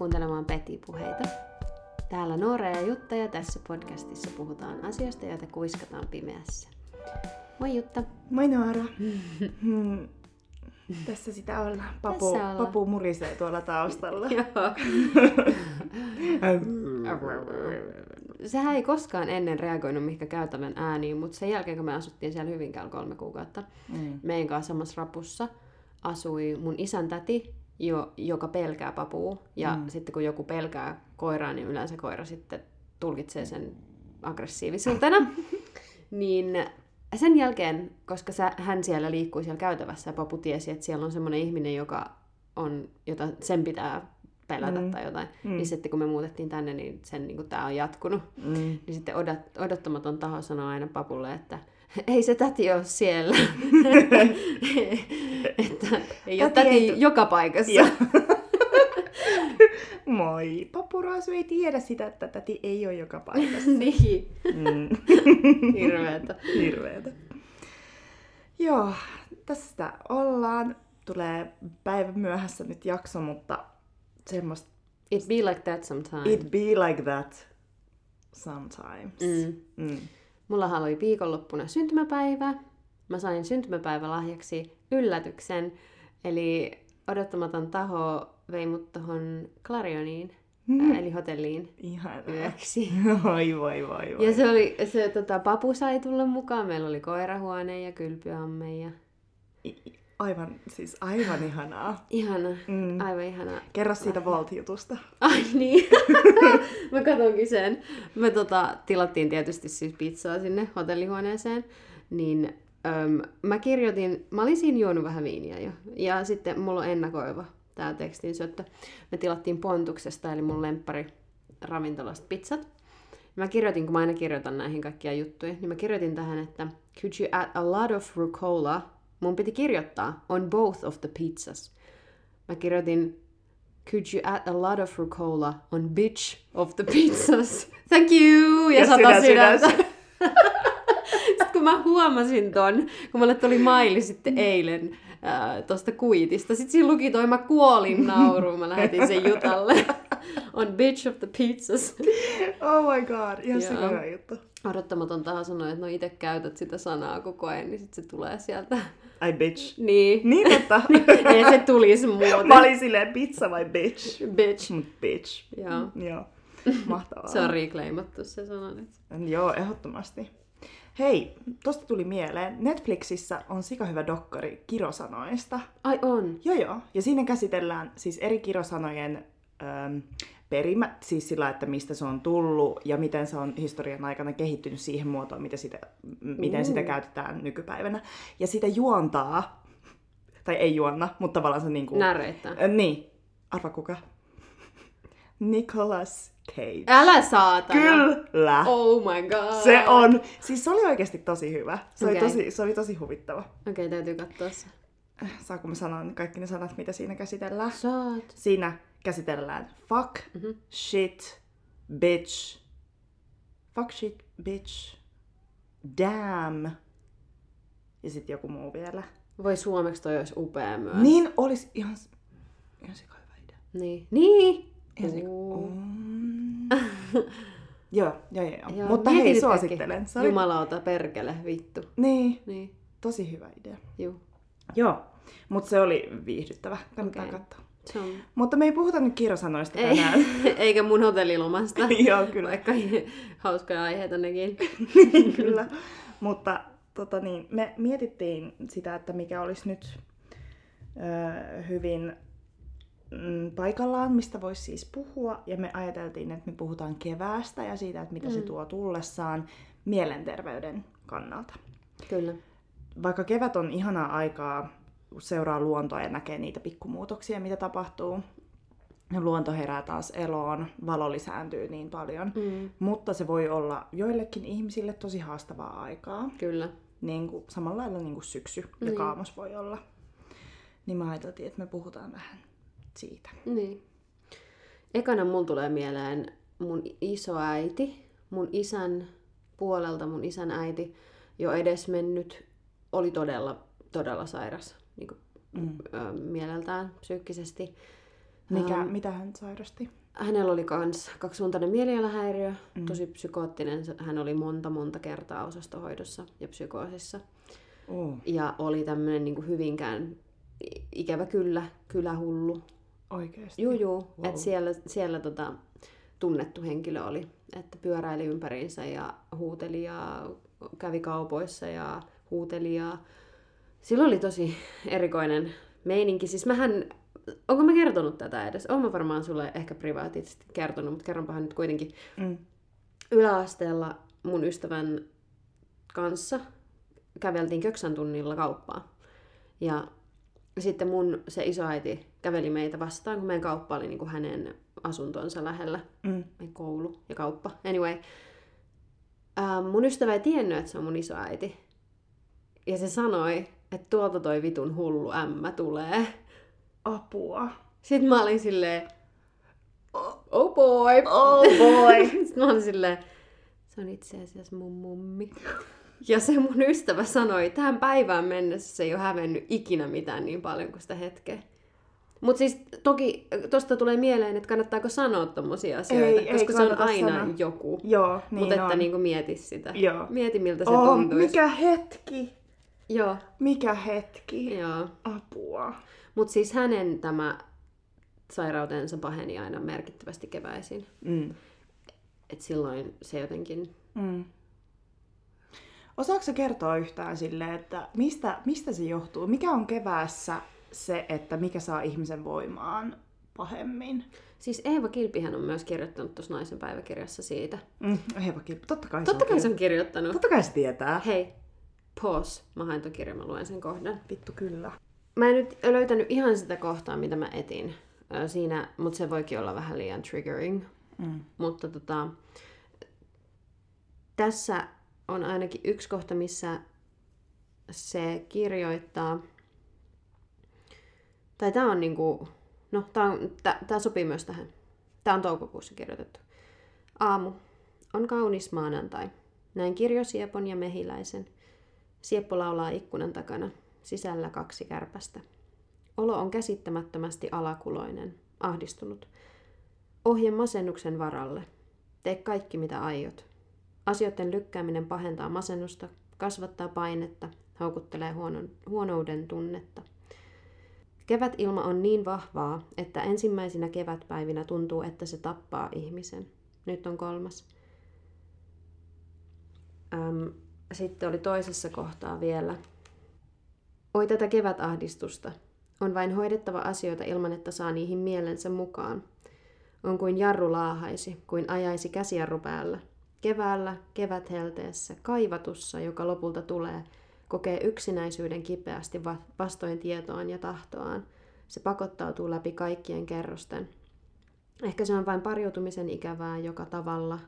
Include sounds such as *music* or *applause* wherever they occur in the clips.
Kuuntelemaan Peti-puheita. Täällä Noora ja Jutta ja tässä podcastissa puhutaan asioista, joita kuiskataan pimeässä. Moi Jutta. Moi Noora. *laughs* Hmm. Tässä sitä ollaan. Papu, Tässä ollaan. papu murisee tuolla taustalla. *laughs* *laughs* Sehän ei koskaan ennen reagoinut mihinkä käytävän ääniin, mutta sen jälkeen kun me asuttiin siellä Hyvinkäällä kolme kuukautta, Mm. meidän kanssa samassa rapussa asui mun isän täti, jo, joka pelkää papua. Ja mm. sitten kun joku pelkää koiraa, niin yleensä koira sitten tulkitsee sen aggressiiviseltana. *laughs* niin sen jälkeen, koska sä, hän siellä liikkui siellä käytävässä ja papu tiesi, että siellä on semmoinen ihminen, joka on, jota sen pitää pelätä Mm. tai jotain, Mm. niin sitten kun me muutettiin tänne, niin sen niin tämä on jatkunut. Mm. Niin sitten odot, odottamaton taho sanoo aina papulle, että ei se täti ole siellä. *laughs* että ei ole Täti täti ei joka paikassa. *laughs* Moi. Papuraasu ei tiedä sitä, että täti ei ole joka paikassa. *laughs* niin, Mm. hirveetä. Hirveetä. Joo, tässä sitä ollaan. Tulee päivän myöhässä nyt jakso, mutta semmoista It be like that sometimes. it be like that sometimes. Mm. Mm. Mullahan oli viikonloppuna syntymäpäivä. Mä sain syntymäpäivälahjaksi yllätyksen. Eli odottamaton taho vei mut tohon Clarioniin, ää, eli hotelliin Ihanaa. yöksi. *laughs* Voi, voi, voi, voi. Ja se oli, se tota, papu sai tulla mukaan. Meillä oli koirahuone ja kylpyamme ja I- Aivan, siis aivan ihanaa. ihana, Mm. aivan ihana. Kerro siitä Volt-jutusta. Ai niin, *laughs* mä katonkin sen. Me tota, tilattiin tietysti siis pizzaa sinne hotellihuoneeseen, niin öm, mä kirjoitin, mä olin siinä juonut vähän viiniä jo, ja sitten mulla on ennakoiva tää tekstin syöttö. Me tilattiin Pontuksesta, eli mun lemppari ravintolasta pizzat. Mä kirjoitin, kun mä aina kirjoitan näihin kaikkia juttuja, niin mä kirjoitin tähän, että could you add a lot of rucola? Mun piti kirjoittaa on both of the pizzas. Mä kirjoitin Could you add a lot of rucola on bitch of the pizzas? *laughs* Thank you! Ja, Ja sata sydän, sydän, sydäntä. *laughs* Sitten kun mä huomasin ton, kun mulle tuli maili sitten eilen äh, tosta kuitista, sitten siinä luki toi, mä kuolin nauruun, mä lähetin sen Jutalle. *laughs* on bitch of the pizzas. Oh my god, ihan Joo. se hyvä juttu. Odottamaton taho sanoi, että no itse käytät sitä sanaa koko ajan, niin sitten se tulee sieltä. Ai bitch. Niin. Niin totta. *laughs* Ei se tulisi muuten. Mä olin silleen pizza vai bitch? Bitch. Mut bitch. Joo. Joo. *laughs* Mahtavaa. Se on reclaimattu se sana nyt. Joo, ehdottomasti. Hei, tosta tuli mieleen. Netflixissä on sika hyvä dokkari kirosanoista. Ai on. Joo joo. Ja siinä käsitellään siis eri kirosanojen äm, perimät, siis sillä, että mistä se on tullut ja miten se on historian aikana kehittynyt siihen muotoon, miten sitä, miten sitä käytetään nykypäivänä. Ja sitä juontaa, tai ei juonna, mutta tavallaan se niinku... Näreittää. Äh, niin. Arva kuka? Nicolas Cage. Älä saatana. Kyllä! Oh my god. Se on, siis se oli oikeasti tosi hyvä. Se, Okei. oli, tosi, se oli tosi huvittava. Okei, okay, täytyy katsoa se. Saanko mä sanoa kaikki ne sanat, mitä siinä käsitellään? Saat. Siinä käsitellään fuck, Mhm. shit, bitch, fuck, shit, bitch, damn ja sitten joku muu vielä. Voi suomeksi toi olisi upea myös. Niin olisi ihan, ihan sika hyvä idea. Niin. Niin. Ihan sika... Mm. *laughs* joo, joo, joo, joo. Mutta hei, suosittelen. Se oli... Jumalauta, perkele, vittu. Niin, Niin. tosi hyvä idea. Juu. Joo, mutta se oli viihdyttävä. Kannattaa okay. katsoa. Se on... Mutta me ei puhuta nyt kirosanoista Ei, tänään. *laughs* eikä mun hotellilomasta. *laughs* Joo, kyllä. Vaikka *laughs* hauskoja aiheita nekin. Kyllä. Mutta tota niin, me mietittiin sitä, että mikä olisi nyt ö, hyvin mm, paikallaan, mistä voisi siis puhua. Ja me ajateltiin, että me puhutaan keväästä ja siitä, että mitä mm. se tuo tullessaan mielenterveyden kannalta. Kyllä. Vaikka kevät on ihanaa aikaa, seuraa luontoa ja näkee niitä pikkumuutoksia, mitä tapahtuu. Luonto herää taas eloon, valo lisääntyy niin paljon. Mm. Mutta se voi olla joillekin ihmisille tosi haastavaa aikaa. Kyllä. Niin kuin, samalla lailla niin kuin syksy ja Niin. kaamos voi olla. Niin mä ajateltiin, että me puhutaan vähän siitä. Niin. Ekana mulla tulee mieleen mun isoäiti, mun isän puolelta mun isän äiti, jo edesmennyt, oli todella, todella sairas niin kuin, Mm. ö, mieleltään, psyykkisesti. Mikä, Ähm. mitä hän sairasti? Hänellä oli kans kaksisuuntainen mielialahäiriö, Mm. tosi psykoottinen. Hän oli monta monta kertaa osastohoidossa ja psykoosissa. Oh. Ja oli tämmönen niin hyvinkään ikävä kyllä, kylähullu. Oikeesti? Juu, juu. Wow. Et siellä siellä tota, tunnettu henkilö oli, että pyöräili ympäriinsä ja huuteli ja kävi kaupoissa ja huuteli ja sillä oli tosi erikoinen meininki. Siis mähän, onko mä kertonut tätä edes? Oon mä varmaan sulle ehkä privaatisesti kertonut, mutta kerronpahan nyt kuitenkin. Mm. Yläasteella mun ystävän kanssa käveltiin köksän tunnilla kauppaan. Ja sitten mun se isoäiti käveli meitä vastaan, kun meidän kauppa oli niin kuin hänen asuntonsa lähellä. Mm. Koulu ja kauppa. Anyway, mun ystävä ei tiennyt, että se on mun isoäiti. Ja se sanoi, että tuolta toi vitun hullu ämmä tulee. Apua. Sitten mä olin silleen, oh boy. Oh boy. *laughs* Sitten mä olin silleen, se on itse asiassa mun mummi. Ja se mun ystävä sanoi, tähän päivään mennessä se ei ole hävennyt ikinä mitään niin paljon kuin sitä hetkeä. Mutta siis toki tosta tulee mieleen, että kannattaako sanoa tommosia asioita, Ei, ei koska se on aina sanoa. joku. Joo, niin Mutta että niinku mieti sitä. Joo. Mieti miltä se oh, tuntuisi. mikä hetki. Joo, Mikä hetki. joo. Apua. Mutta siis hänen tämä sairautensa paheni aina merkittävästi keväisin. Mm. Et silloin se jotenkin... Mm. Osaatko sä kertoa yhtään silleen, että mistä, mistä se johtuu? Mikä on keväässä se, että mikä saa ihmisen voimaan pahemmin? Siis Eeva Kilpihän on myös kirjoittanut tuossa naisen päiväkirjassa siitä. Mm, Eeva Kilpi, totta kai Totta kai se se on. on kirjoittanut. Totta kai se tietää. Hei, pause. Mä hain ton kirjan, mä luen sen kohdan. Vittu kyllä. Mä en nyt löytänyt ihan sitä kohtaa, mitä mä etin siinä, mutta se voikin olla vähän liian triggering. Mm. Mutta tota, tässä on ainakin yksi kohta, missä se kirjoittaa, tai tää on niinku, no tää, on, tää, tää sopii myös tähän. Tää on toukokuussa kirjoitettu. Aamu. On kaunis maanantai. Näin kirjo Siepon ja Mehiläisen. Sieppo laulaa ikkunan takana. Sisällä kaksi kärpästä. Olo on käsittämättömästi alakuloinen, ahdistunut. Ohje masennuksen varalle. Tee kaikki mitä aiot. Asioiden lykkääminen pahentaa masennusta, kasvattaa painetta, houkuttelee huonon, huonouden tunnetta. Kevätilma on niin vahvaa, että ensimmäisinä kevätpäivinä tuntuu, että se tappaa ihmisen. Nyt on kolmas. Öm, sitten oli toisessa kohtaa vielä. Oi tätä kevätahdistusta. On vain hoidettava asioita ilman, että saa niihin mielensä mukaan. On kuin jarru laahaisi, kuin ajaisi käsijarru päällä. Keväällä, keväthelteessä, kaivatussa, joka lopulta tulee, kokee yksinäisyyden kipeästi va- vastoin tietoaan ja tahtoaan. Se pakottautuu läpi kaikkien kerrosten. Ehkä se on vain pariutumisen ikävää joka tavalla,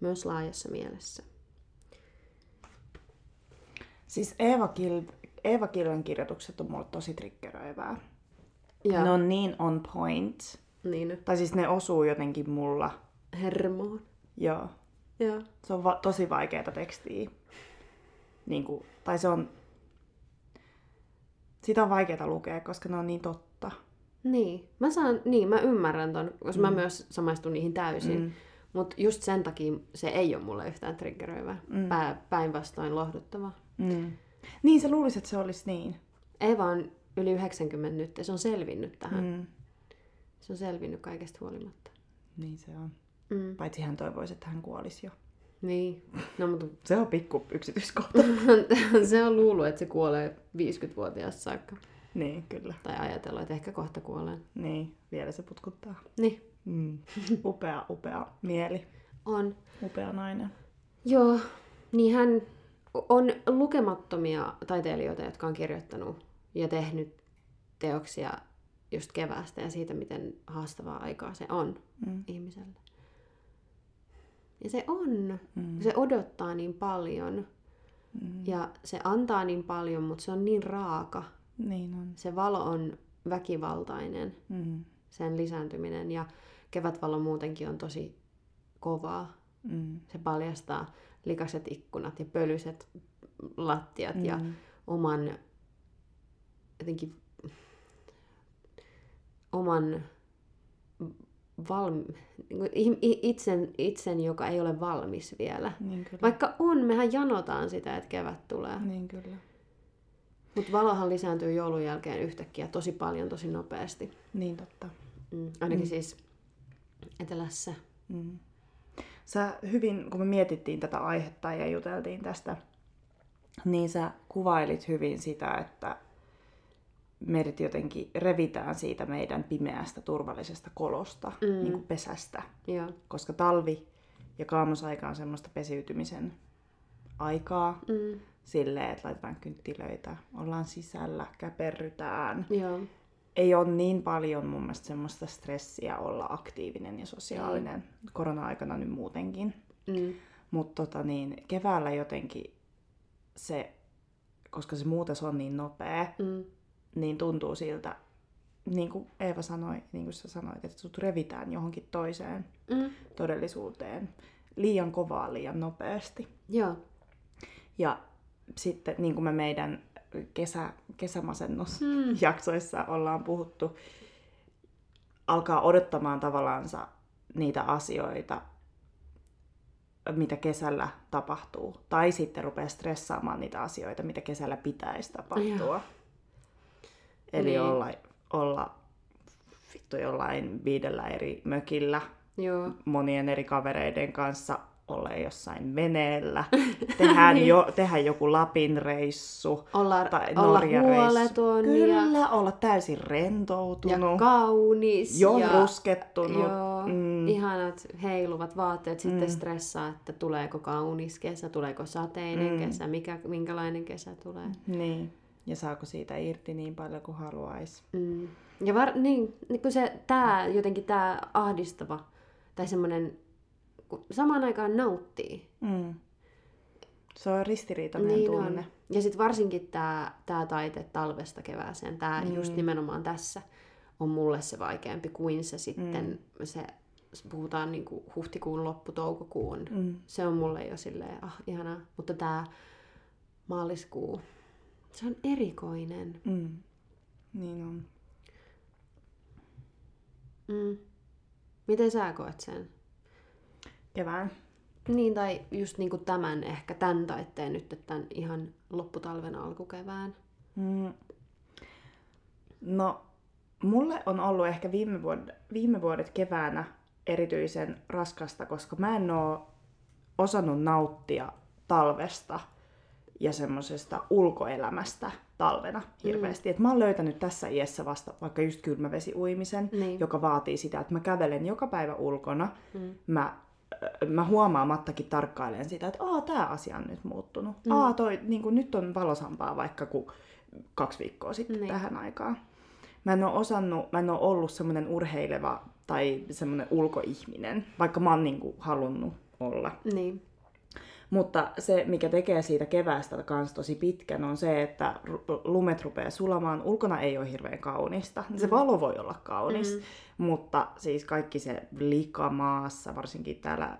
myös laajassa mielessä. Siis Eeva, Kil- Eeva Kilven kirjoitukset on mulle tosi triggeröivää. Ja Ne on niin on point. niin, Tai siis ne osuu jotenkin mulla. hermoon. Joo. Joo. Se on va- tosi vaikeaa tekstiä. Niin kuin, tai se on... Sitä on vaikeaa lukea, koska ne on niin totta. Niin, mä saan, niin mä ymmärrän ton, koska mm. mä myös samaistun niihin täysin. Mm. Mutta just sen takia se ei ole mulle yhtään triggeröivä. Mm. Pää, päinvastoin lohduttava. Mm. Niin, sä luulisit, että se olisi niin. Eeva on yli 90 nyt ja se on selvinnyt tähän. Mm. Se on selvinnyt kaikesta huolimatta. Niin se on. Mm. Paitsi hän toivoisi, että hän kuolisi jo. Niin, no mutta *laughs* Se on pikku yksityiskohta. *laughs* se on luullut, että se kuolee 50-vuotiaasta saakka. niin, kyllä. Tai ajatellut, että ehkä kohta kuolee. Niin, vielä se putkuttaa. Niin, Mm. *laughs* Upea, upea mieli. on. Upea nainen. Joo, niin hän on lukemattomia taiteilijoita, jotka on kirjoittanut ja tehnyt teoksia just keväästä ja siitä, miten haastavaa aikaa se on Mm. ihmiselle. Ja se on. Mm. Se odottaa niin paljon Mm. ja se antaa niin paljon, mutta se on niin raaka. Niin on. Se valo on väkivaltainen, Mm. sen lisääntyminen ja kevätvalo muutenkin on tosi kovaa. Mm. Se paljastaa likaset ikkunat ja pölyset lattiat mm. ja oman jotenkin oman valmi, i- itsen, itsen, joka ei ole valmis vielä. Niin kyllä. Vaikka on, mehän janotaan sitä, että kevät tulee. Niin kyllä. Mutta valohan lisääntyy joulun jälkeen yhtäkkiä tosi paljon, tosi nopeasti. Niin totta. Mm. Ainakin mm. siis etelässä. Mm. Sä hyvin, kun me mietittiin tätä aihetta ja juteltiin tästä, niin sä kuvailit hyvin sitä, että meidät jotenkin revitään siitä meidän pimeästä turvallisesta kolosta, mm. niin kuin pesästä. Joo. Koska talvi ja kaamosaika on semmoista pesiytymisen aikaa. Mm. Silleen, että laitetaan kynttilöitä, ollaan sisällä, käperrytään. Joo. Ei ole niin paljon mun mielestä semmoista stressiä olla aktiivinen ja sosiaalinen. Mm. Korona-aikana nyt muutenkin. Mm. Mutta tota niin, keväällä jotenkin se, koska se muutos on niin nopea, Mm. niin tuntuu siltä, niin kuin Eeva sanoi, niin kuin sä sanoit, että sut revitään johonkin toiseen Mm. todellisuuteen liian kovaa, liian nopeasti. Joo. Ja sitten niin kuin me meidän kesä, kesämasennusjaksoissa ollaan puhuttu, alkaa odottamaan tavallaansa niitä asioita, mitä kesällä tapahtuu. Tai sitten rupeaa stressaamaan niitä asioita, mitä kesällä pitäisi tapahtua. Eli Niin. olla, olla vittu jollain viidellä eri mökillä Joo. monien eri kavereiden kanssa olla jossain veneellä, *laughs* tehdään, Niin. jo, tehdä joku Lapin reissu Olla, tai olla Norja-reissu. huoleton ja, Kyllä, olla täysin ja rentoutunut, kaunis. jo ja, ruskettunut. Joo, Mm. ihanat heiluvat vaatteet. Sitten Mm. stressaa, että tuleeko kaunis kesä, tuleeko sateinen Mm. kesä, mikä, minkälainen kesä tulee. Niin, ja saako siitä irti niin paljon kuin haluaisi. Mm. Ja var, niin, niin kun se, tää, jotenkin tämä ahdistava, tai semmoinen, samaan aikaan nauttii. Mm. Se on ristiriitainen Niin tunne. on. Ja sitten varsinkin tämä tää taite talvesta kevääseen, tämä Mm. just nimenomaan tässä on mulle se vaikeampi kuin se sitten, mm. se puhutaan niinku huhtikuun loppu, toukokuun. Mm. Se on mulle jo silleen, ah ihanaa. Mutta tämä maaliskuu, se on erikoinen. Mm. Niin on. Mm. Miten sä koet sen? Kevään. Niin, tai just niinku tämän ehkä, tämän taitteen nyt, tämän ihan lopputalven alkukevään. Mm. No, mulle on ollut ehkä viime, vuod- viime vuodet keväänä erityisen raskasta, koska mä en oo osannut nauttia talvesta ja semmoisesta ulkoelämästä talvena hirveästi. Mm. Et mä oon löytänyt tässä iässä vasta vaikka just kylmävesiuimisen, Niin. joka vaatii sitä, että mä kävelen joka päivä ulkona. Mm. Mä, mä huomaamattakin tarkkailen sitä, että aa, tää asia on nyt muuttunut. Mm. Aa, toi, niin kun, nyt on valosampaa vaikka kuin kaksi viikkoa sitten Niin. tähän aikaan. Mä en oo osannut, mä en oo ollut semmoinen urheileva tai semmoinen ulkoihminen, vaikka mä oon niin kuin halunnut olla. Niin. Mutta se, mikä tekee siitä keväästä kans tosi pitkän, on se, että lumet rupeaa sulamaan. Ulkona ei ole hirveän kaunista. Se valo voi olla kaunis, mm. mutta siis kaikki se lika maassa, varsinkin täällä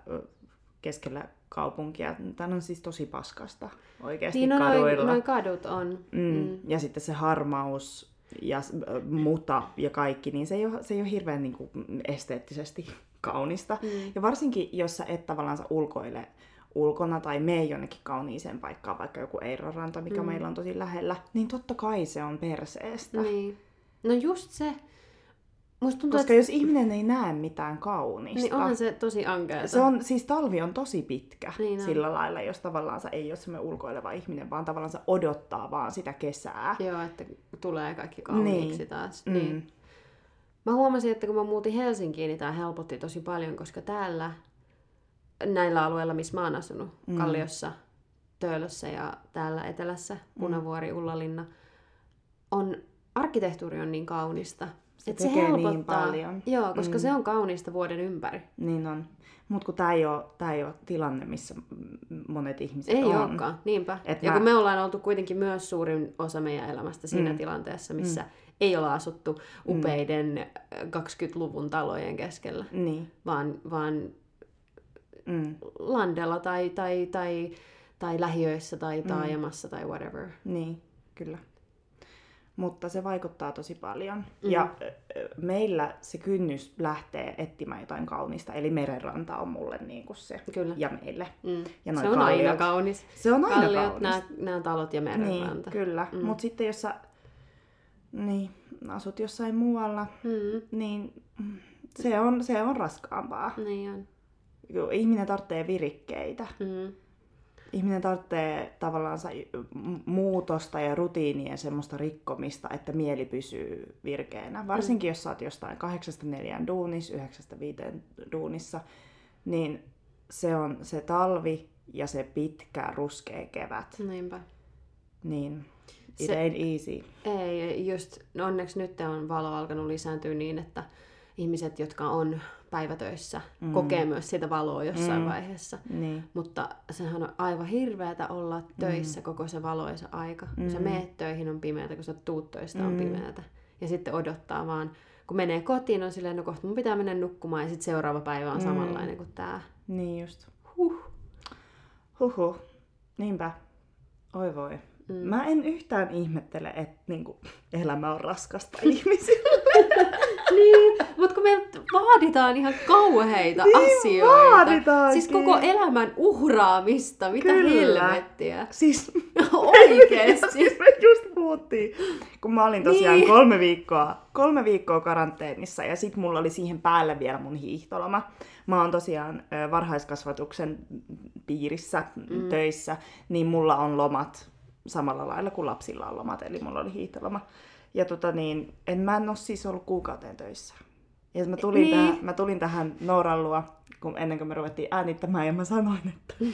keskellä kaupunkia, tämä on siis tosi paskasta oikeasti Niin no, kaduilla. noin, noin kadut on. Mm. Mm. Ja sitten se harmaus ja muta ja kaikki, niin se ei ole, se ei ole hirveän niin kuin, esteettisesti kaunista. Mm. Ja varsinkin, jos sä et tavallaan ulkoile ulkona tai mene jonnekin kauniiseen paikkaan, vaikka joku Eiroranta, mikä mm. meillä on tosi lähellä, niin totta kai se on perseestä. Niin. No just se. Musta tuntuu, Koska että jos ihminen ei näe mitään kaunista, niin onhan se tosi ankeeta. se on, siis talvi on tosi pitkä Niin on. sillä lailla, jos tavallaan ei ole semmoinen ulkoileva ihminen, vaan tavallaan se odottaa vaan sitä kesää. Joo, että tulee kaikki kauniiksi Niin. taas. Mm. Niin. Mä huomasin, että kun mä muutin Helsinkiin, niin tää helpotti tosi paljon, koska täällä, näillä alueilla, missä mä oon asunut, Mm. mm. Kalliossa, Töölössä ja täällä etelässä, Punavuori, Ullalinna, on, arkkitehtuuri on niin kaunista. Se et tekee niin paljon. Joo, koska Mm. mm. se on kaunista vuoden ympäri. Niin on. Mutta kun tämä ei, ole, tää ei ole tilanne, missä monet ihmiset Ei on. olekaan, niinpä. Et ja mä- kun me ollaan oltu kuitenkin myös suurin osa meidän elämästä siinä Mm. mm. tilanteessa, missä mm. ei olla asuttu upeiden mm. 20-luvun talojen keskellä, Niin. vaan, vaan Mm. landella tai, tai, tai, tai lähiöissä tai taajamassa tai whatever. Niin, kyllä. mutta se vaikuttaa tosi paljon. Mm. Mm. Ja meillä se kynnys lähtee etsimään jotain kaunista, eli merenranta on mulle niin kuin se. Kyllä. Ja meille. Mm. Ja noi Se on aina kalliot. kaunis. Se on aina Kalliot, kaunis. nämä, nämä talot ja Niin, merenranta. kyllä. Mm. Mm. Mutta sitten jos sä niin, asut jossain muualla, Mm. niin mm, se on, se on raskaampaa. Niin on. Ihminen tarvitsee virikkeitä. Mm. Ihminen tarvitsee tavallaan muutosta ja rutiinien semmoista rikkomista, että mieli pysyy virkeänä. Varsinkin jos sä oot jostain kahdeksasta neljään duunissa, yhdeksästä viiteen duunissa, niin se on se talvi ja se pitkä ruskea kevät. Niinpä. Niin it Se- ain't easy. Ei, just no onneksi nyt on valo alkanut lisääntyä niin, että ihmiset, jotka on päivätöissä, mm. kokee myös sitä valoa jossain mm. vaiheessa. Niin. Mutta sehän on aivan hirveätä olla töissä mm. koko se valoisa aika. Kun sä meet töihin on pimeätä, kun sä tuut töistä on Mm. pimeätä. Ja sitten odottaa vaan, kun menee kotiin on silleen, no kohta mun pitää mennä nukkumaan ja sitten seuraava päivä on samanlainen kuin tää. Niin just. Huh. Huhhuh. Niinpä. Oi voi. Mm. Mä en yhtään ihmettele, että niinku, elämä on raskasta *laughs* ihmisille. Niin, mutta kun me vaaditaan ihan kauheita Niin asioita. vaaditaankin. Siis koko elämän uhraamista, mitä Kyllä. helvettiä. siis, *laughs* *laughs* Oikeesti. siis me just puhuttiin, kun mä olin tosiaan Niin. kolme, viikkoa, kolme viikkoa karanteenissa ja sit mulla oli siihen päälle vielä mun hiihtoloma. Mä oon tosiaan varhaiskasvatuksen piirissä mm. töissä, niin mulla on lomat samalla lailla kuin lapsilla on lomat, eli mulla oli hiihtoloma. Ja tota niin, en mä en oo siis ollut kuukauteen töissä. Ja mä tulin, Niin. tähän, mä tulin tähän Nooran luo, kun ennen kuin me ruvettiin äänittämään, ja mä sanoin, että *laughs*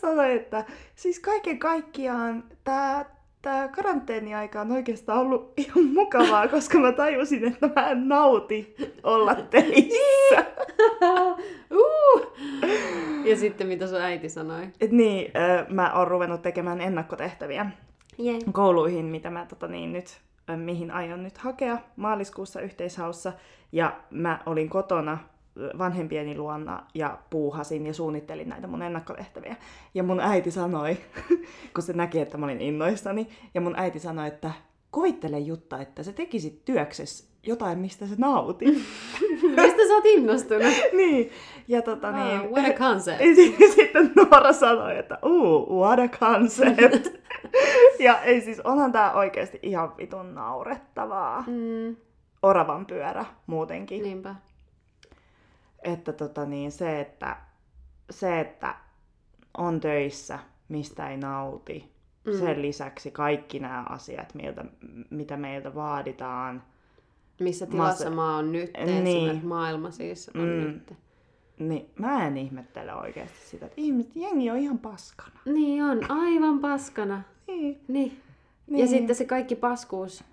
sanoin, että siis kaiken kaikkiaan tämä tää karanteeniaika on oikeastaan ollut ihan mukavaa, koska mä tajusin, että mä en nauti olla teissä. *laughs* uh! Ja sitten mitä sun äiti sanoi? Et niin, mä oon ruvennut tekemään ennakkotehtäviä Jee. kouluihin, mitä mä tota niin, nyt, mihin aion nyt hakea maaliskuussa yhteishaussa. Ja mä olin kotona vanhempieni luona ja puuhasin ja suunnittelin näitä mun ennakkotehtäviä. Ja mun äiti sanoi, *laughs* kun se näki, että mä olin innoissani, ja mun äiti sanoi, että kuvittele Jutta, että sä tekisit työksessä jotain, mistä sä nautit. *laughs* Mistä sä oot innostunut? *laughs* niin, ja tota niin... Oh, what a concept. *laughs* Sitten Noora sanoi, että uu, what a concept. ja ei siis, onhan tää oikeasti ihan vitun naurettavaa. Mm, Oravan pyörä muutenkin. niinpä. Että tota niin, se, että, se, että on töissä, mistä ei nauti. Mm. Sen lisäksi kaikki nämä asiat, miltä, mitä meiltä vaaditaan. Missä tilassa Massa- mä oon nyt, Niin. maailma siis on Mm. nyt. Niin mä en ihmettele oikeasti sitä, että ihmiset, jengi on ihan paskana. Niin on, aivan paskana. Niin. Niin. Ja Niin. sitten se kaikki paskuus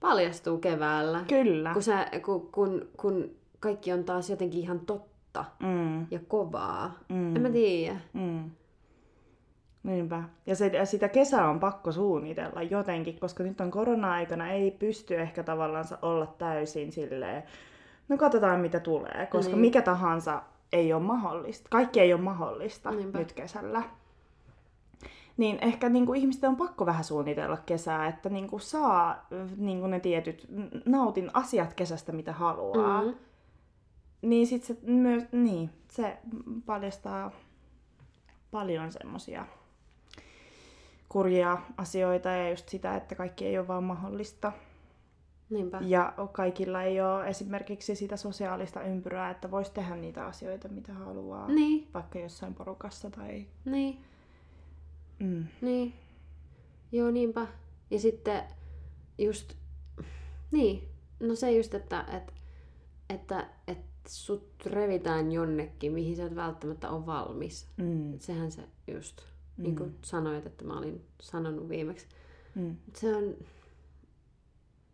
paljastuu keväällä. Kyllä. Kun, sä, kun, kun, kun kaikki on taas jotenkin ihan totta Mm. ja kovaa. Mm. En mä tiedä. Mm. Niinpä. Ja, se, sitä kesää on pakko suunnitella jotenkin, koska nyt on korona-aikana ei pysty ehkä tavallaan olla täysin silleen, no katsotaan mitä tulee, koska Niin. mikä tahansa ei ole mahdollista. Kaikki ei ole mahdollista Niinpä. nyt kesällä. Niin ehkä niin kuin ihmisten on pakko vähän suunnitella kesää, että niin kuin saa niin kuin ne tietyt, nautin asiat kesästä mitä haluaa. Mm. Niin sit se myös, niin, se paljastaa paljon semmosia kurjia asioita ja just sitä, että kaikki ei ole vaan mahdollista. Niinpä. Ja kaikilla ei ole esimerkiksi sitä sosiaalista ympyrää, että voisi tehdä niitä asioita, mitä haluaa. Niin, Vaikka jossain porukassa tai... niin, Mm. niin. Joo, niinpä. Ja sitten just, niin, no se just, että, että, että, että sut revitään jonnekin, mihin sä et välttämättä ole valmis. Mm. Sehän se just, mm. niin kuin sanoit, että mä olin sanonut viimeksi. Mm. Se on,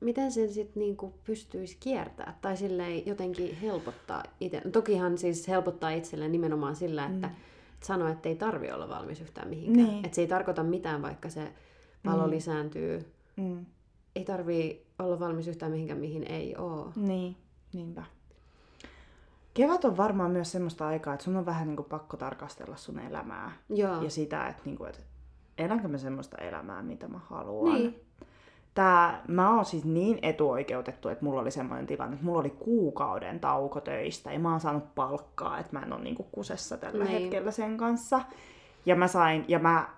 miten sen sitten niinku pystyisi kiertää tai silleen jotenkin helpottaa itse. No, tokihan siis helpottaa itselleen nimenomaan sillä, että Mm. et sanoo, että ei tarvi olla valmis yhtään mihinkään. Niin. Että se ei tarkoita mitään, vaikka se valo Mm. lisääntyy. Mm. Ei tarvi olla valmis yhtään mihinkään, mihin ei oo. Niin, niinpä. Kevät on varmaan myös semmoista aikaa, että sun on vähän niin kuin pakko tarkastella sun elämää. Joo, Ja sitä, että, niin kuin, että elänkö mä semmoista elämää, mitä mä haluan. Niin. Tää, mä oon siis niin etuoikeutettu, että mulla oli semmoinen tilanne, että mulla oli kuukauden tauko töistä ja mä oon saanut palkkaa, että mä en ole niinku kusessa tällä Niin. hetkellä sen kanssa. Ja mä sain, ja mä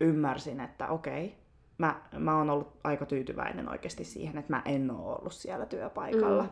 ymmärsin, että okei, mä, mä oon ollut aika tyytyväinen oikeasti siihen, että mä en ole ollut siellä työpaikalla. Mm.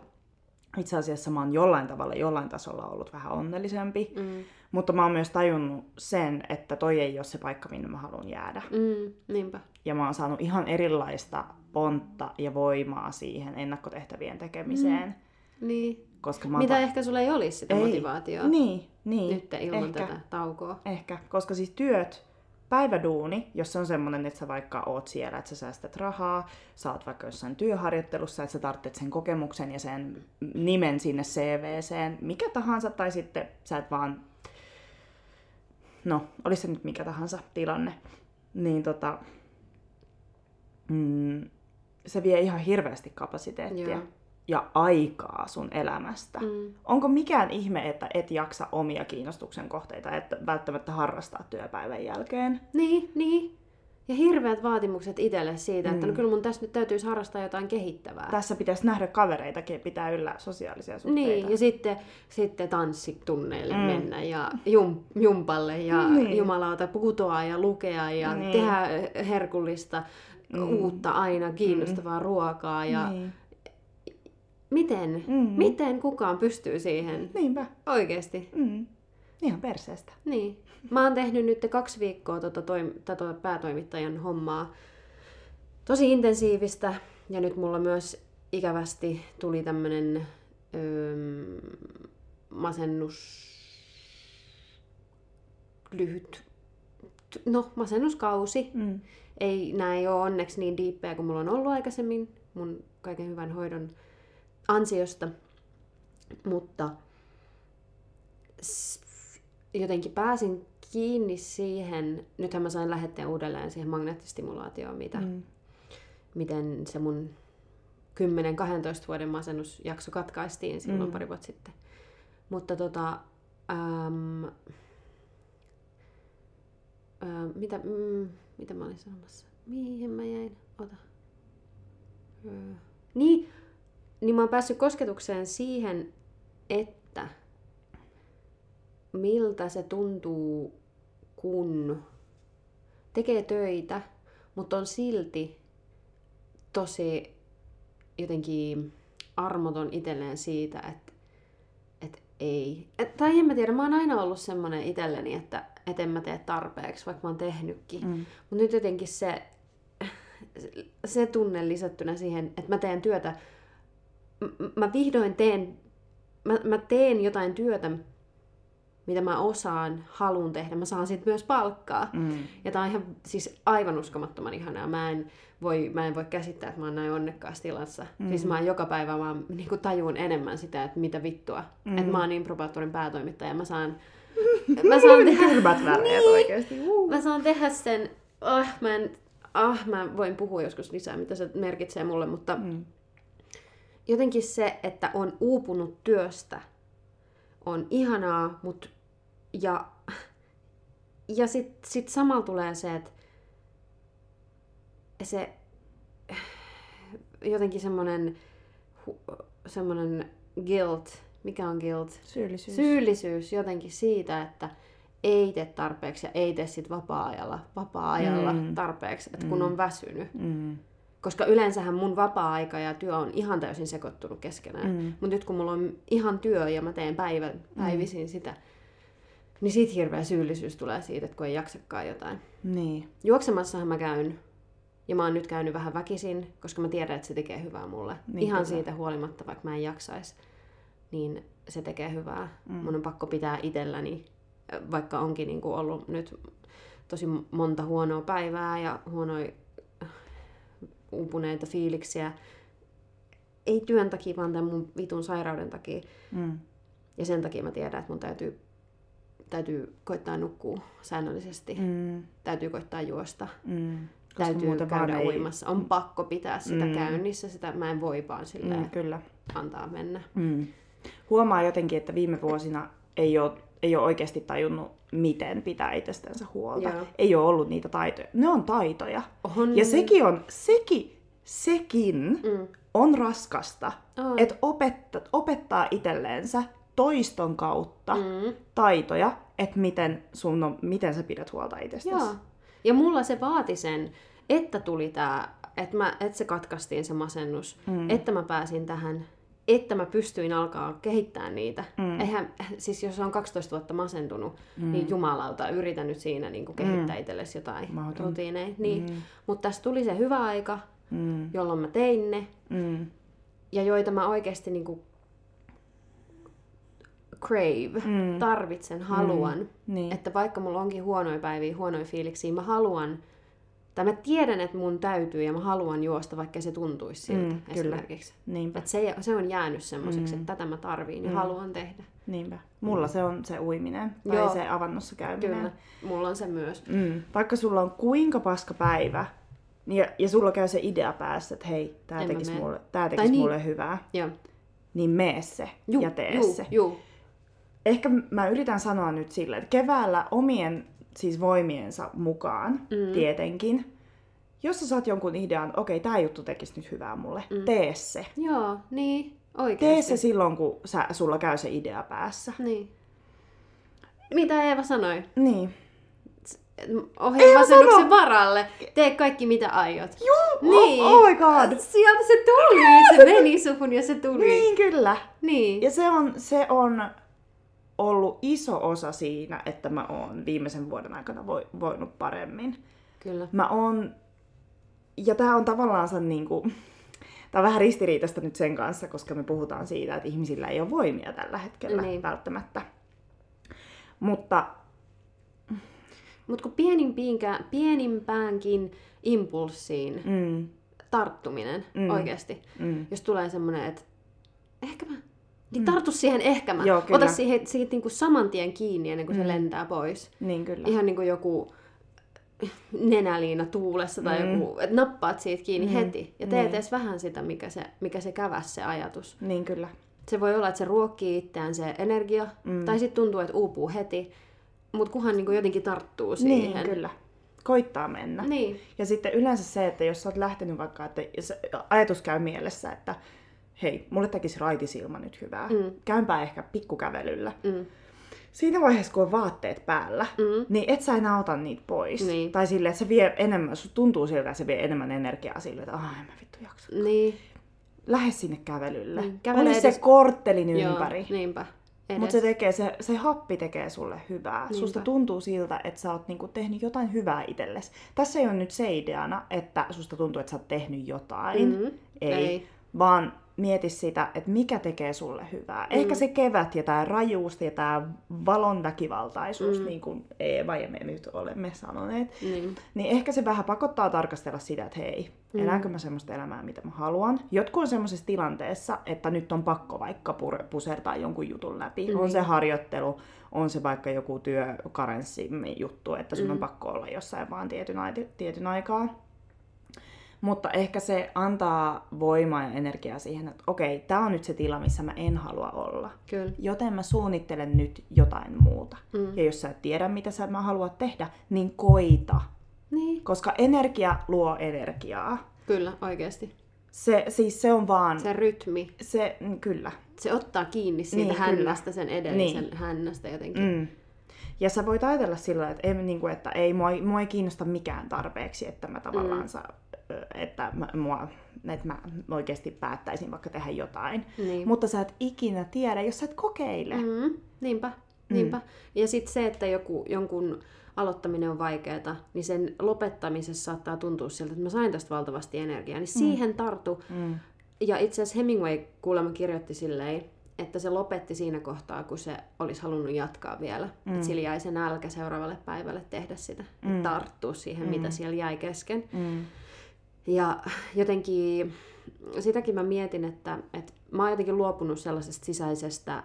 Itse asiassa mä oon jollain tavalla, jollain tasolla ollut vähän onnellisempi, Mm. mutta mä oon myös tajunnut sen, että toi ei ole se paikka, minne mä haluan jäädä. Mm. Niinpä. Ja mä oon saanut ihan erilaista pontta ja voimaa siihen ennakkotehtävien tekemiseen. Niin. Koska mä Mitä ta- ehkä sulla ei olisi sitä Ei. motivaatiota Niin, niin. nyt ilman ehkä, tätä taukoa. Ehkä, koska siis työt, päiväduuni, jos se on semmoinen, että sä vaikka oot siellä, että sä säästät rahaa, sä oot vaikka jossain työharjoittelussa, että sä tarvitset sen kokemuksen ja sen nimen sinne CVCen, mikä tahansa, tai sitten sä et vaan, no, olisi se nyt mikä tahansa tilanne, niin tota, mm, se vie ihan hirveästi kapasiteettia Joo. Ja aikaa sun elämästä. Mm. Onko mikään ihme, että et jaksa omia kiinnostuksen kohteita, että välttämättä harrastaa työpäivän jälkeen? Niin, niin. Ja hirveät vaatimukset itselle siitä, että no Mm. kyllä mun tässä nyt täytyisi harrastaa jotain kehittävää. Tässä pitäisi nähdä kavereitakin, pitää yllä sosiaalisia suhteita. Niin, ja sitten, sitten tanssitunneille Mm. mm. mennä ja jum, jumpalle ja Niin. jumalauta putoa ja lukea ja Niin. tehdä herkullista, Mm. mm. uutta aina kiinnostavaa mm. ruokaa. Ja Niin. Miten, Mm. miten kukaan pystyy siihen Niinpä. oikeasti? Mm. Ihan perseestä. Niin. Mä oon tehnyt nyt kaksi viikkoa tota toim- tätä päätoimittajan hommaa. Tosi intensiivistä. Ja nyt mulla myös ikävästi tuli tämmönen öö, masennus... Lyhyt... No, masennuskausi. Mm. Ei, nämä ei ole onneksi niin diippejä kuin mulla on ollut aikaisemmin mun kaiken hyvän hoidon ansiosta. Mutta jotenkin pääsin kiinni siihen, nythän mä sain lähetteen uudelleen siihen magneettistimulaatioon, mitä, mm. Miten se mun 10-12 vuoden masennusjakso katkaistiin silloin Mm. mm. pari vuotta sitten. Mutta tota, äm, ää, mitä, mm, mitä mä olin sanomassa? Mihin mä jäin? Ota. Öö. Niin, niin mä oon päässyt kosketukseen siihen, että miltä se tuntuu, kun tekee töitä, mutta on silti tosi jotenkin armoton itselleen siitä, että, että ei. Et, tai en mä tiedä, mä oon aina ollut semmonen itselleni, että, että en mä tee tarpeeksi, vaikka mä oon tehnytkin. Mm. Mutta nyt jotenkin se, se tunne lisättynä siihen, että mä teen työtä, mä vihdoin teen, mä, mä teen jotain työtä, mitä mä osaan, haluan tehdä. Mä saan siitä myös palkkaa. Mm. Ja tää on ihan siis aivan uskomattoman ihanaa. Mä en voi, mä en voi käsittää, että mä oon näin onnekkaassa tilassa. Mm. Siis mä joka päivä vaan niin tajun enemmän sitä, että mitä vittua. Mm. Että mä oon improbaattorin päätoimittaja. Mä saan, *laughs* mä saan *laughs* tehdä... Kylmät väreet Niin. oikeesti. Uh. Mä saan tehdä sen, oh, mä, en, ah, mä voin puhua joskus lisää, mitä se merkitsee mulle, mutta Mm. Jotenkin se, että on uupunut työstä, on ihanaa, mut, ja, ja sitten sit samalla tulee se, että se jotenkin semmonen, hu- semmonen guilt, mikä on guilt? Syyllisyys. syyllisyys jotenkin siitä, että ei tee tarpeeksi ja ei tee sit vapaa-ajalla, vapaa-ajalla Mm. mm. tarpeeksi, että kun Mm. on väsynyt. Mm. Koska yleensähän mun vapaa-aika ja työ on ihan täysin sekoittunut keskenään. Mm. Mutta nyt kun mulla on ihan työ ja mä teen päivän, päivisin sitä, niin sit hirveä syyllisyys tulee siitä, että kun ei jaksakaan jotain. Niin. Juoksemassahan mä käyn, ja mä oon nyt käynyt vähän väkisin, koska mä tiedän, että se tekee hyvää mulle. Niin, Ihan kyllä. siitä huolimatta, vaikka mä en jaksais, niin se tekee hyvää. Mm. Mm. Mun on pakko pitää itselläni, vaikka onkin niin kuin ollut nyt tosi monta huonoa päivää ja huonoja uupuneita fiiliksiä. Ei työn takia, vaan tämän mun vitun sairauden takia. Mm. Ja sen takia mä tiedän, että mun täytyy, täytyy koittaa nukkua säännöllisesti. Mm. Mm. Täytyy koittaa juosta. Mm. Koska Täytyy käydä ei- uimassa. On pakko pitää sitä Mm. mm. käynnissä. Sitä mä en voi vaan silleen Mm, kyllä. antaa mennä. Mm. Huomaa jotenkin, että viime vuosina ei ole ei ole oikeasti tajunnut, miten pitää itsestänsä huolta. Joo. Ei ole ollut niitä taitoja. Ne on taitoja. On. Ja sekin on, sekin, sekin Mm. on raskasta, On. että opettaa, opettaa itselleensä toiston kautta Mm. taitoja, että miten, sun on, miten sä pidät huolta itsestäsi. Joo. Ja mulla se vaati sen, että tuli tää, että, mä, että se katkaistiin se masennus, mm. että mä pääsin tähän, että mä pystyin alkaa kehittää niitä. Mm. Eihän, siis jos on 12 vuotta masentunut, mm. niin jumalauta, yritä nyt siinä niin kuin kehittää mm. itsellesi jotain Mahdoton. rutiineja. Niin. Mm. Mutta tässä tuli se hyvä aika, Mm, jolloin mä tein ne, mm, ja joita mä oikeasti niin kuin crave, Mm. tarvitsen, haluan. niin. Että vaikka mulla onkin huonoja päiviä, huonoja fiiliksiä, mä haluan, tai mä tiedän, että mun täytyy ja mä haluan juosta, vaikka se tuntuisi siltä Mm, kyllä. esimerkiksi. Niinpä, Että se, se on jäänyt semmoiseksi, että tätä mä tarviin ja haluan tehdä. niinpä. Mulla se on se uiminen tai Joo. se avannossa käyminen. Kyllä, mulla on se myös. Mm. Vaikka sulla on kuinka paska päivä, niin ja, ja sulla käy se idea päässä, että hei, tää En mä tekisi, mulle, tää tekisi niin. mulle hyvää, Joo. niin mee se Juu, ja tee juu, se. Juu. Ehkä mä yritän sanoa nyt silleen, että keväällä omien siis voimiensa mukaan mm. tietenkin, jos sä saat jonkun idean, okei, tää juttu tekisi nyt hyvää mulle, mm. tee se. Joo, niin, oikeasti. Tee se silloin, kun sä, sulla käy se idea päässä. Niin. Mitä Eeva sanoi? Niin. Ohjelmasennuksen sano! varalle. Tee kaikki mitä aiot. Juu, Niin. oh, oh my god. Sieltä se tuli, se *laughs* meni suhun ja se tuli. Niin kyllä. Niin. Ja se on, se on ollut iso osa siinä, että mä oon viimeisen vuoden aikana voi, voinut paremmin. Kyllä. Mä oon, ja tää on tavallaan se niinku, tää on vähän ristiriitaista nyt sen kanssa, koska me puhutaan siitä, että ihmisillä ei ole voimia tällä hetkellä Niin. välttämättä. Mutta Mutta kun pienimpiinkään, pienimpäänkin impulssiin mm, tarttuminen mm. oikeasti, mm, jos tulee semmoinen, että ehkä mä, niin tartu siihen ehkä mä. Joo, kyllä. Ota siihen, siitä niinku saman tien kiinni ennen kuin mm. se lentää pois. niin kyllä. Ihan niin kuin joku *laughs* nenäliina tuulessa tai Mm. mm. joku, että nappaat siitä kiinni Mm. mm. heti. Ja teet Niin. edes vähän sitä, mikä se, mikä se käväs se ajatus. Niin kyllä. Se voi olla, että se ruokkii itseään se energia, Mm. mm. tai sitten tuntuu, että uupuu heti. Mutta kunhan niin kuin jotenkin tarttuu siihen. Niin kyllä. Koittaa mennä. Niin. Ja sitten yleensä se, että jos sä oot lähtenyt vaikka, että ajatus käy mielessä, että hei, mulle tekisi raitisilma nyt hyvää. Mm. Käympää ehkä pikkukävelyllä. Mm. Siinä vaiheessa, kun on vaatteet päällä, Mm. niin et sä enää ota niitä pois. Niin. Tai silleen, että se vie enemmän, tuntuu siltä, että se vie enemmän energiaa sille, että ah, en mä vittu jaksa. Niin. Lähde sinne kävelylle. Niin, kävele Oli edes- se korttelin Joo, ympäri. niinpä. Mutta se, tekee, se, se happi tekee sulle hyvää. Niinpä. Susta tuntuu siltä, että sä oot niinku tehnyt jotain hyvää itsellesi. Tässä ei ole nyt se ideana, että susta tuntuu, että sä oot tehnyt jotain. Mhm. Ei. Ei. Vaan mieti sitä, että mikä tekee sulle hyvää. Mm. Ehkä se kevät ja tämä rajuus ja tämä valon väkivaltaisuus, mm. niin kuin Eeva ja me nyt olemme sanoneet, Niin. niin ehkä se vähän pakottaa tarkastella sitä, että hei, mm. eläänkö mä semmoista elämää, mitä mä haluan. Jotkut on semmoisessa tilanteessa, että nyt on pakko vaikka pur- pusertaa jonkun jutun läpi. Mm. On se harjoittelu, on se vaikka joku työkarenssi juttu, että sun mm. on pakko olla jossain vaan tietyn, ai- tietyn aikaa. Mutta ehkä se antaa voimaa ja energiaa siihen, että okei, tämä on nyt se tila, missä mä en halua olla. Kyllä. Joten mä suunnittelen nyt jotain muuta. Mm. Ja jos sä et tiedä, mitä sä mä haluat tehdä, niin koita. Niin. Koska energia luo energiaa. Kyllä, oikeasti. Se, siis se on vaan... Se rytmi. se mm, kyllä. Se ottaa kiinni siitä Niin, niin, kyllä. hännästä, sen edellisen Niin. hännästä jotenkin. Mm. Ja sä voit ajatella sillä, että, ei, niin kuin, että ei, mua, ei- mua ei kiinnosta mikään tarpeeksi, että mä tavallaan mm. sa, ö, että mä, mua, että mä oikeasti päättäisin vaikka tehdä jotain. Niin. Mutta sä et ikinä tiedä, jos sä et kokeile. Mm. Mm, niinpä, niinpä. Mm. Ja sitten se, että joku, jonkun aloittaminen on vaikeaa, niin sen lopettamisessa saattaa tuntua siltä, että mä sain tästä valtavasti energiaa, niin siihen tartu. Mm. Ja itse asiassa Hemingway kuulemma kirjoitti silleen, että se lopetti siinä kohtaa, kun se olisi halunnut jatkaa vielä. Mm. Että sillä jäi se nälkä seuraavalle päivälle tehdä sitä, mm. tarttua siihen, mm. mitä siellä jäi kesken. Mm. Ja jotenkin sitäkin mä mietin, että, että mä oon jotenkin luopunut sellaisesta sisäisestä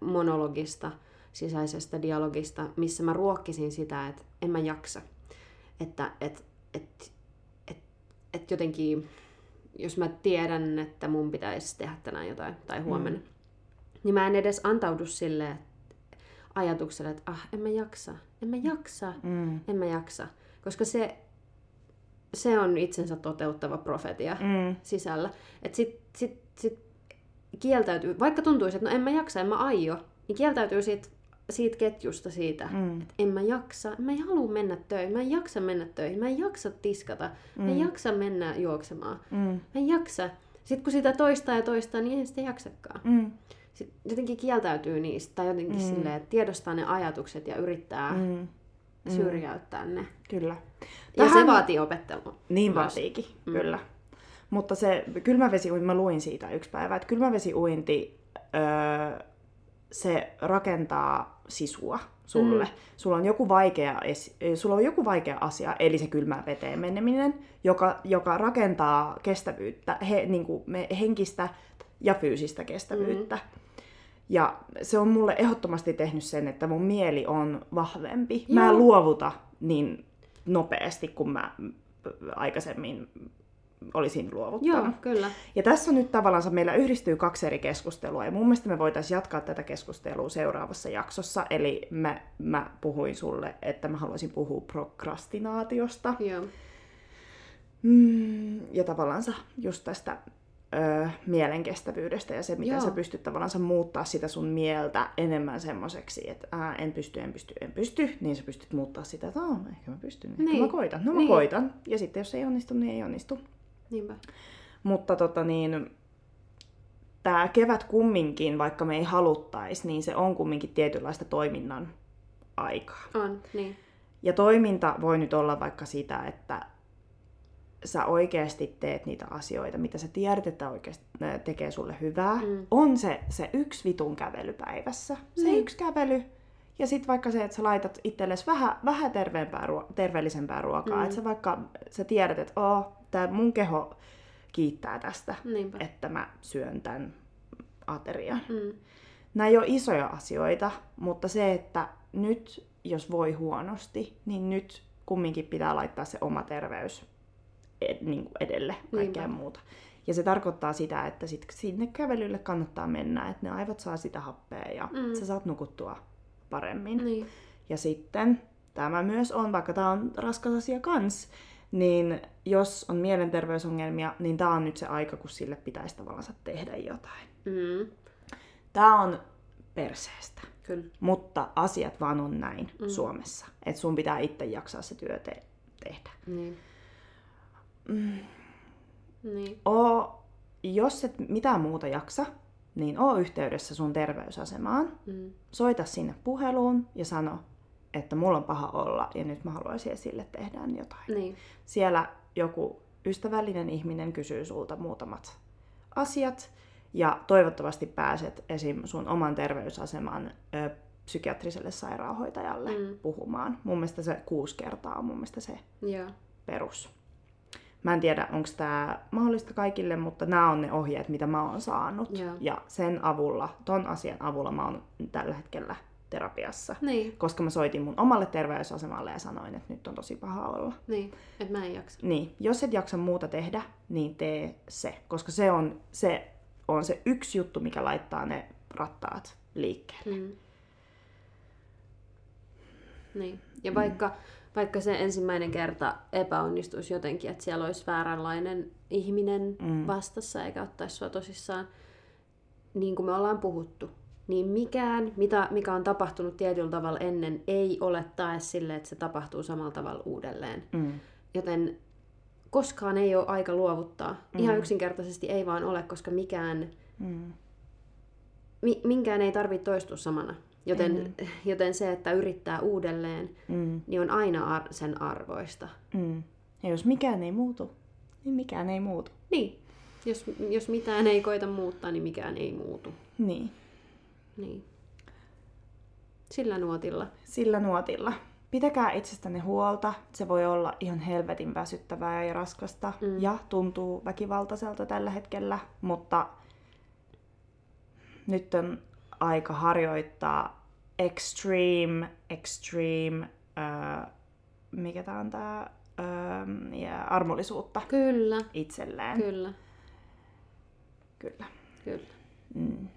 monologista, sisäisestä dialogista, missä mä ruokkisin sitä, että en mä jaksa. Että et, et, et, et jotenkin, jos mä tiedän, että mun pitäisi tehdä tänään jotain tai huomenna, mm. niin mä en edes antaudu silleen, ajatukselle, että ah, en mä jaksa, en mä jaksa, Mm. en mä jaksa. Koska se, se on itsensä toteuttava profetia Mm. sisällä. Että sit, sit, sit kieltäytyy, vaikka tuntuisi, että no en mä jaksa, en mä aio, niin kieltäytyy siitä, siitä ketjusta siitä, Mm. että en mä jaksa, mä en halua mennä töihin, mä en jaksa mennä töihin, mä en jaksa tiskata, mä en Mm. jaksa mennä juoksemaan, Mm. mä en jaksa. Sitten kun sitä toistaa ja toistaa, niin ei sitä jaksakaan. Mm. Sitten jotenkin kieltäytyy niistä, tai jotenkin Mm. mm. silleen, että tiedostaa ne ajatukset ja yrittää mm. Mm. syrjäyttää ne. Kyllä. Ja se Tähän- vaatii opettelua. Niin Myös. vaatiikin, Mm. kyllä. Mutta se kylmävesiuinti, mä luin siitä yksi päivä, että kylmävesiuinti, öö, se rakentaa sisua sulle. Mm. Sulla, on joku vaikea, eh, sulla on joku vaikea asia, eli se kylmään veteen meneminen, joka, joka rakentaa kestävyyttä, he, niin kuin me, henkistä ja fyysistä kestävyyttä. Mm. Ja se on mulle ehdottomasti tehnyt sen, että mun mieli on vahvempi. Mä en Joo. luovuta niin nopeasti kuin mä aikaisemmin olisin luovuttanut. Joo, kyllä. Ja tässä nyt tavallaan meillä yhdistyy kaksi eri keskustelua, ja mun mielestä me voitaisiin jatkaa tätä keskustelua seuraavassa jaksossa. Eli mä, mä puhuin sulle, että mä haluaisin puhua prokrastinaatiosta. Joo. Mm, ja tavallaan just tästä ö, mielenkestävyydestä ja se, miten Joo. sä pystyt tavallaan muuttaa sitä sun mieltä enemmän semmoiseksi, että ää, en pysty, en pysty, en pysty, niin sä pystyt muuttaa sitä, että "Aa, ehkä mä pystyn, ehkä Niin. mä koitan, no mä Niin. koitan. Ja sitten jos ei onnistu, niin ei onnistu. Niinpä. Mutta tota niin, tämä kevät kumminkin, vaikka me ei haluttaisi, niin se on kumminkin tietynlaista toiminnan aikaa. On, niin. Ja toiminta voi nyt olla vaikka sitä, että sä oikeasti teet niitä asioita, mitä sä tiedät, että oikeasti ne tekee sulle hyvää. Mm. On se, se yksi vitun kävely päivässä. Se Niin. yksi kävely. Ja sitten vaikka se, että sä laitat itsellesi vähän, vähän terveempää, ruo- terveellisempää ruokaa. Mm. Että sä vaikka sä tiedät, että oh, tää mun keho kiittää tästä, Niinpä. että mä syön tämän aterian. Mm. Nämä ei ole isoja asioita, mutta se, että nyt jos voi huonosti, niin nyt kumminkin pitää laittaa se oma terveys ed- niin kuin edelle kaikkea Niinpä. muuta. Ja se tarkoittaa sitä, että sit sinne kävelylle kannattaa mennä, että ne aivot saa sitä happea ja Mm. sä saat nukuttua paremmin. Niin. Ja sitten tämä myös on, vaikka tämä on raskas asia kans, niin jos on mielenterveysongelmia, niin tämä on nyt se aika, kun sille pitäisi tavallaan tehdä jotain. Mm. Tämä on perseestä. Kyllä. Mutta asiat vaan on näin Mm. mm. Suomessa. Että sun pitää itse jaksaa se työ te- tehdä. Niin. Mm. Niin. Oo, jos et mitään muuta jaksa, niin oo yhteydessä sun terveysasemaan. Mm. Soita sinne puheluun ja sano, että mulla on paha olla ja nyt mä haluaisin, että sille tehdään jotain. Niin. Siellä joku ystävällinen ihminen kysyy sulta muutamat asiat ja toivottavasti pääset esim. sun oman terveysaseman ö, psykiatriselle sairaanhoitajalle Mm. mm. puhumaan. Mun mielestä se kuusi kertaa on mun mielestä se Joo. perus. Mä en tiedä, onko tämä mahdollista kaikille, mutta nämä on ne ohjeet, mitä mä oon saanut. Joo. Ja sen avulla, ton asian avulla mä oon tällä hetkellä terapiassa. Niin. Koska mä soitin mun omalle terveysasemalle ja sanoin, että nyt on tosi paha olla. Niin. Että mä en jaksa. Niin, jos et jaksa muuta tehdä, niin tee se. Koska se on se, on se yksi juttu, mikä laittaa ne rattaat liikkeelle. Mm. Niin. Ja vaikka, vaikka se ensimmäinen kerta epäonnistuisi jotenkin, että siellä olisi vääränlainen ihminen Mm. vastassa eikä ottaisi sua tosissaan, niin kuin me ollaan puhuttu, niin mikään, mitä, mikä on tapahtunut tietyllä tavalla ennen, ei ole tae sille, että se tapahtuu samalla tavalla uudelleen. Mm. Joten koskaan ei ole aika luovuttaa. Mm. Ihan yksinkertaisesti ei vaan ole, koska mikään, Mm. mi, minkään ei tarvitse toistua samana. Joten, Mm. *laughs* joten se, että yrittää uudelleen, Mm. niin on aina ar- sen arvoista. Mm. Ja jos mikään ei muutu, niin mikään ei muutu. Niin. Jos, jos mitään ei koita muuttaa, niin mikään ei muutu. Niin, Niin. Sillä nuotilla. sillä nuotilla. Pitäkää itsestänne huolta. Se voi olla ihan helvetin väsyttävää ja raskasta Mm. ja tuntuu väkivaltaiselta tällä hetkellä, mutta nyt on aika harjoittaa extreme, extreme, öö, mikä tää on tää, öö, ja armollisuutta Kyllä, itselleen. kyllä, Kyllä. kyllä. Mm.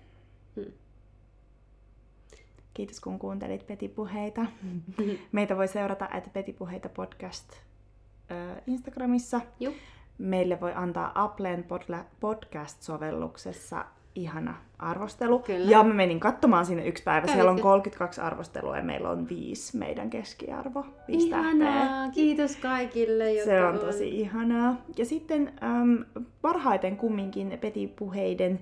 Kiitos kun kuuntelit Petipuheita. *laughs* Meitä voi seurata at Petipuheita podcast Instagramissa. Juh. Meille voi antaa Applen podla- podcast-sovelluksessa ihana arvostelu. Kyllä. Ja mä menin katsomaan sinne yksi päivä. Siellä on Kävitkö? 32 arvostelua ja meillä on viisi meidän keskiarvo. Viisi tähteä. Ihanaa, kiitos kaikille, jotka Se on tosi ihanaa. Ja sitten äm, parhaiten kumminkin Peti-puheiden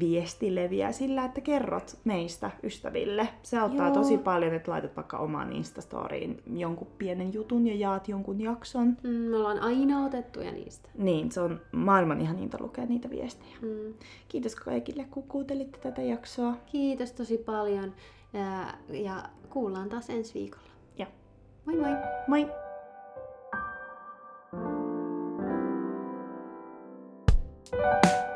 viesti leviää sillä, että kerrot meistä ystäville. Se auttaa Joo. tosi paljon, että laitat vaikka omaan Instastoriin jonkun pienen jutun ja jaat jonkun jakson. Mm, me ollaan aina otettuja niistä. Niin, se on maailman ihaninta lukea niitä viestejä. Mm. Kiitos kaikille, kun kuuntelitte tätä jaksoa. Kiitos tosi paljon ja, ja kuullaan taas ensi viikolla. Ja Moi moi! moi! Moi!